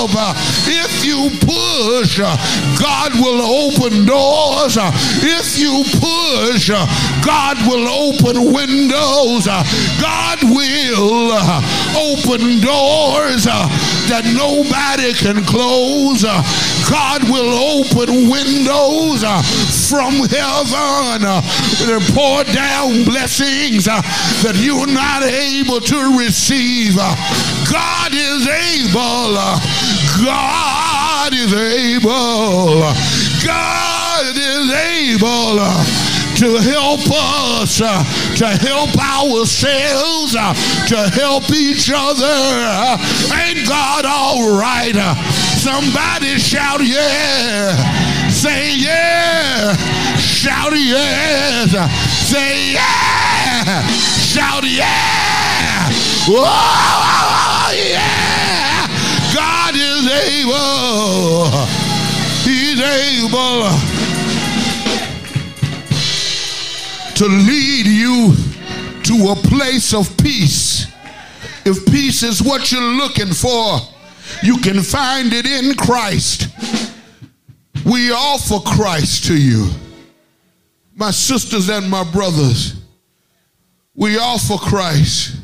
Uh, if you push, uh, God will open doors. Uh, if you push, God will open windows. God will open doors that nobody can close. God will open windows from heaven and pour down blessings that you're not able to receive. God is able. God is able. God is able to help us, to help ourselves, to help each other. Ain't God all right? Somebody shout, yeah. Say, yeah. Shout, yes. Say, yeah. Shout, yeah. Whoa, yeah. Able. He's able to lead you to a place of peace. If peace is what you're looking for, you can find it in Christ. We offer Christ to you. My sisters and my brothers, we offer Christ.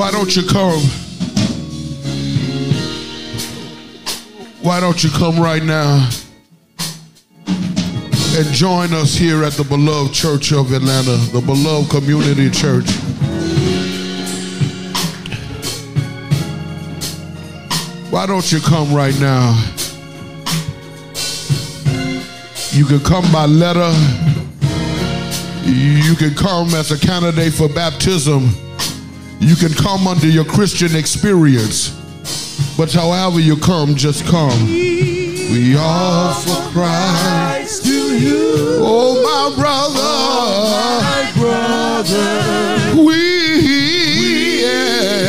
Why don't you come? Why don't you come right now and join us here at the beloved Church of Atlanta, the beloved community church? Why don't you come right now? You can come by letter. You can come as a candidate for baptism. You can come under your Christian experience, but however you come, just come. We offer Christ to you. Oh, my brother. Oh, my brother. We, yeah,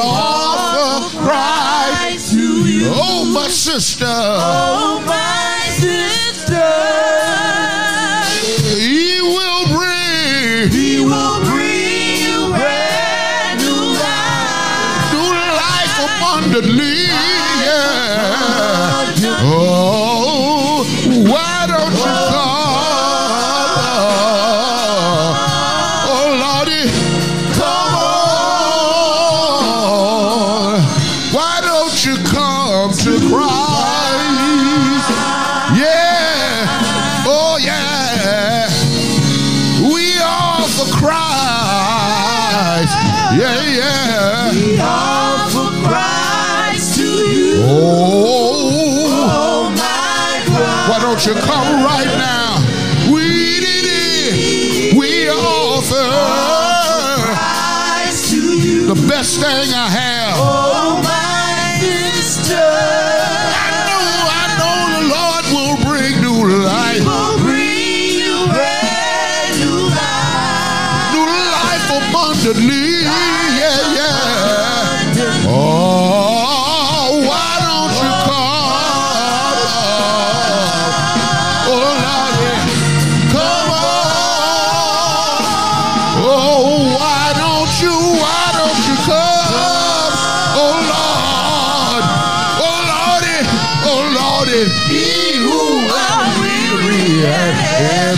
offer Christ to you. Oh, my sister. Oh, my best thing I have.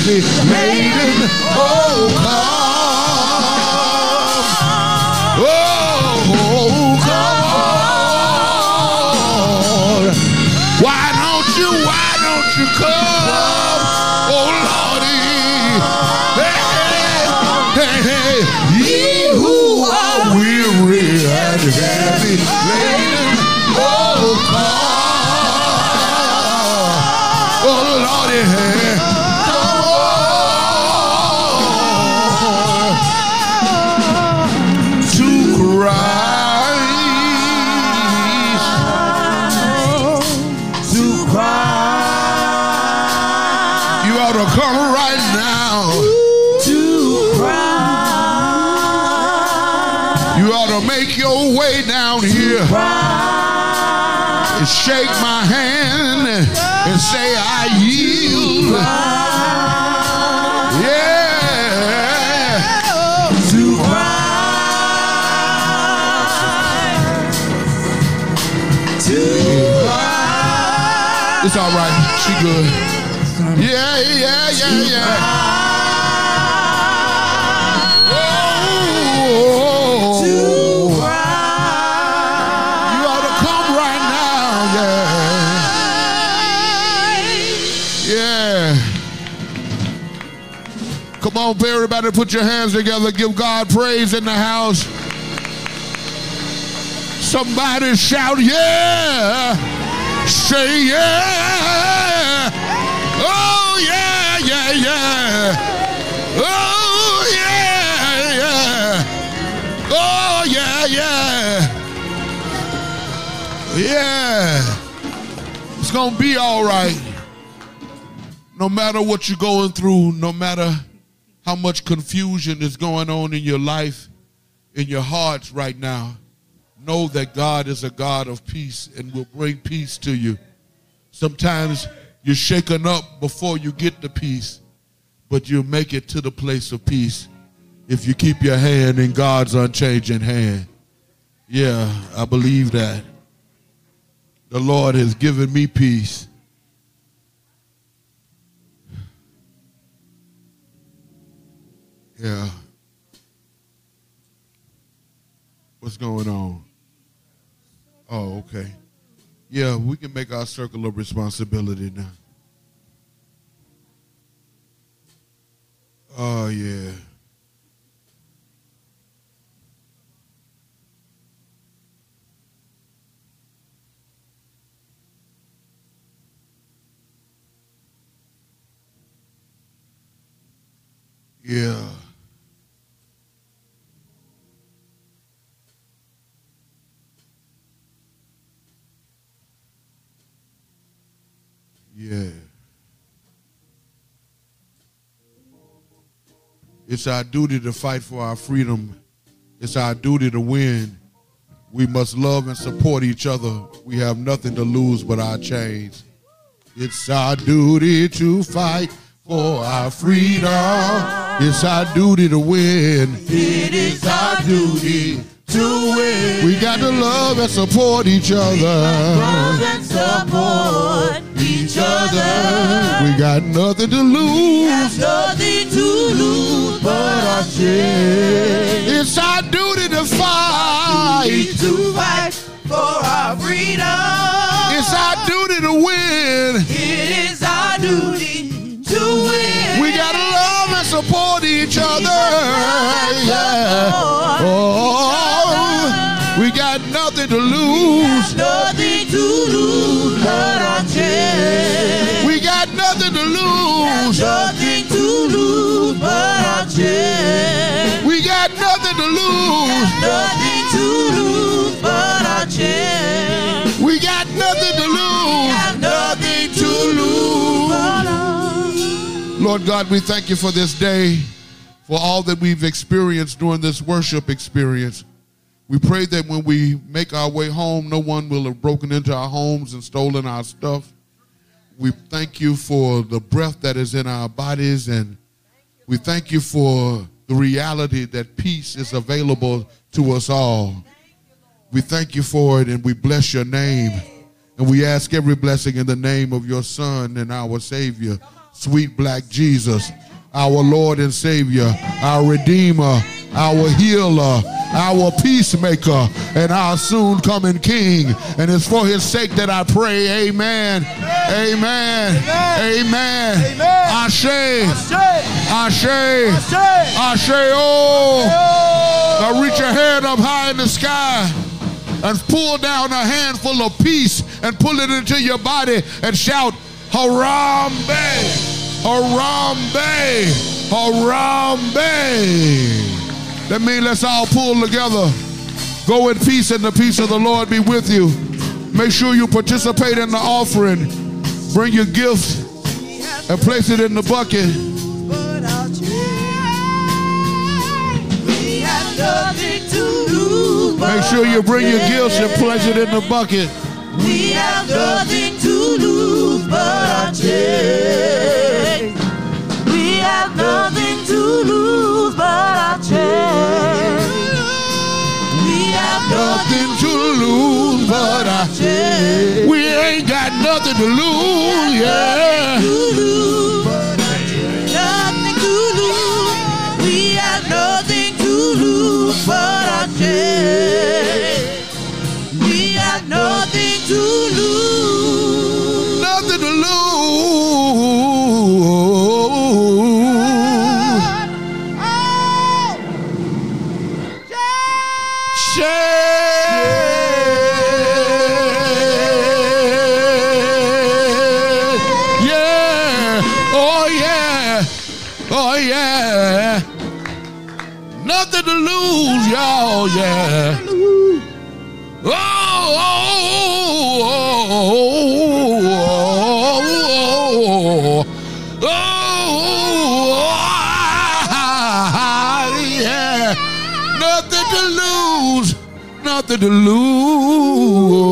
Heavy laden, oh, come. come right now to cry. You ought to make your way down here and shake my hand and say, I yield. Yeah. To cry. To cry. It's all right. She good. Yeah, yeah, yeah. Oh, you ought to come right now. Yeah. Yeah. Come on, everybody, put your hands together. Give God praise in the house. Somebody shout, yeah. Say, yeah. Oh, yeah, yeah. Oh, yeah, yeah. Yeah. It's going to be all right. No matter what you're going through, no matter how much confusion is going on in your life, in your hearts right now, know that God is a God of peace and will bring peace to you. Sometimes you're shaken up before you get the peace, but you'll make it to the place of peace if you keep your hand in God's unchanging hand. Yeah, I believe that. The Lord has given me peace. Yeah. What's going on? Oh, okay. Yeah, we can make our circle of responsibility now. Oh, yeah. Yeah. It's our duty to fight for our freedom. It's our duty to win. We must love and support each other. We have nothing to lose but our chains. It's our duty to fight for our freedom. It's our duty to win. It is our duty to win. We got to love and support each other. Love and support each other. We got nothing to lose. Nothing to lose but our chains. It's our duty to fight. To fight for our freedom. Lose. Nothing to lose but our chains. We got nothing to lose. Nothing to lose Lord God, we thank you for this day, for all that we've experienced during this worship experience. We pray that when we make our way home, no one will have broken into our homes and stolen our stuff. We thank you for the breath that is in our bodies, and we thank you for the reality that peace is available to us all. We thank you for it, and we bless your name. And we ask every blessing in the name of your Son and our Savior, sweet black Jesus, our Lord and Savior, our Redeemer, our healer, our peacemaker, and our soon coming King. And it's for his sake that I pray, Amen. Amen. Amen. Ashe. Ashe. Ashe. Oh. Now reach your hand up high in the sky and pull down a handful of peace and pull it into your body and shout, Harambee, Harambee, Harambee. That means let's all pull together. Go in peace and the peace of the Lord be with you. Make sure you participate in the offering. Bring your gifts and place it in the bucket. Make sure you bring your gifts and place it in the bucket. We have nothing to lose but our chains. We have nothing to lose but I change. We have nothing to lose but I change. We ain't got nothing to lose, yeah. Nothing to lose. We have nothing to lose but I change. We have nothing to lose. Nothing to lose. Nothing to lose, y'all. Yeah. Oh, oh, oh, oh, oh, oh, oh, yeah. Nothing to lose, nothing to lose.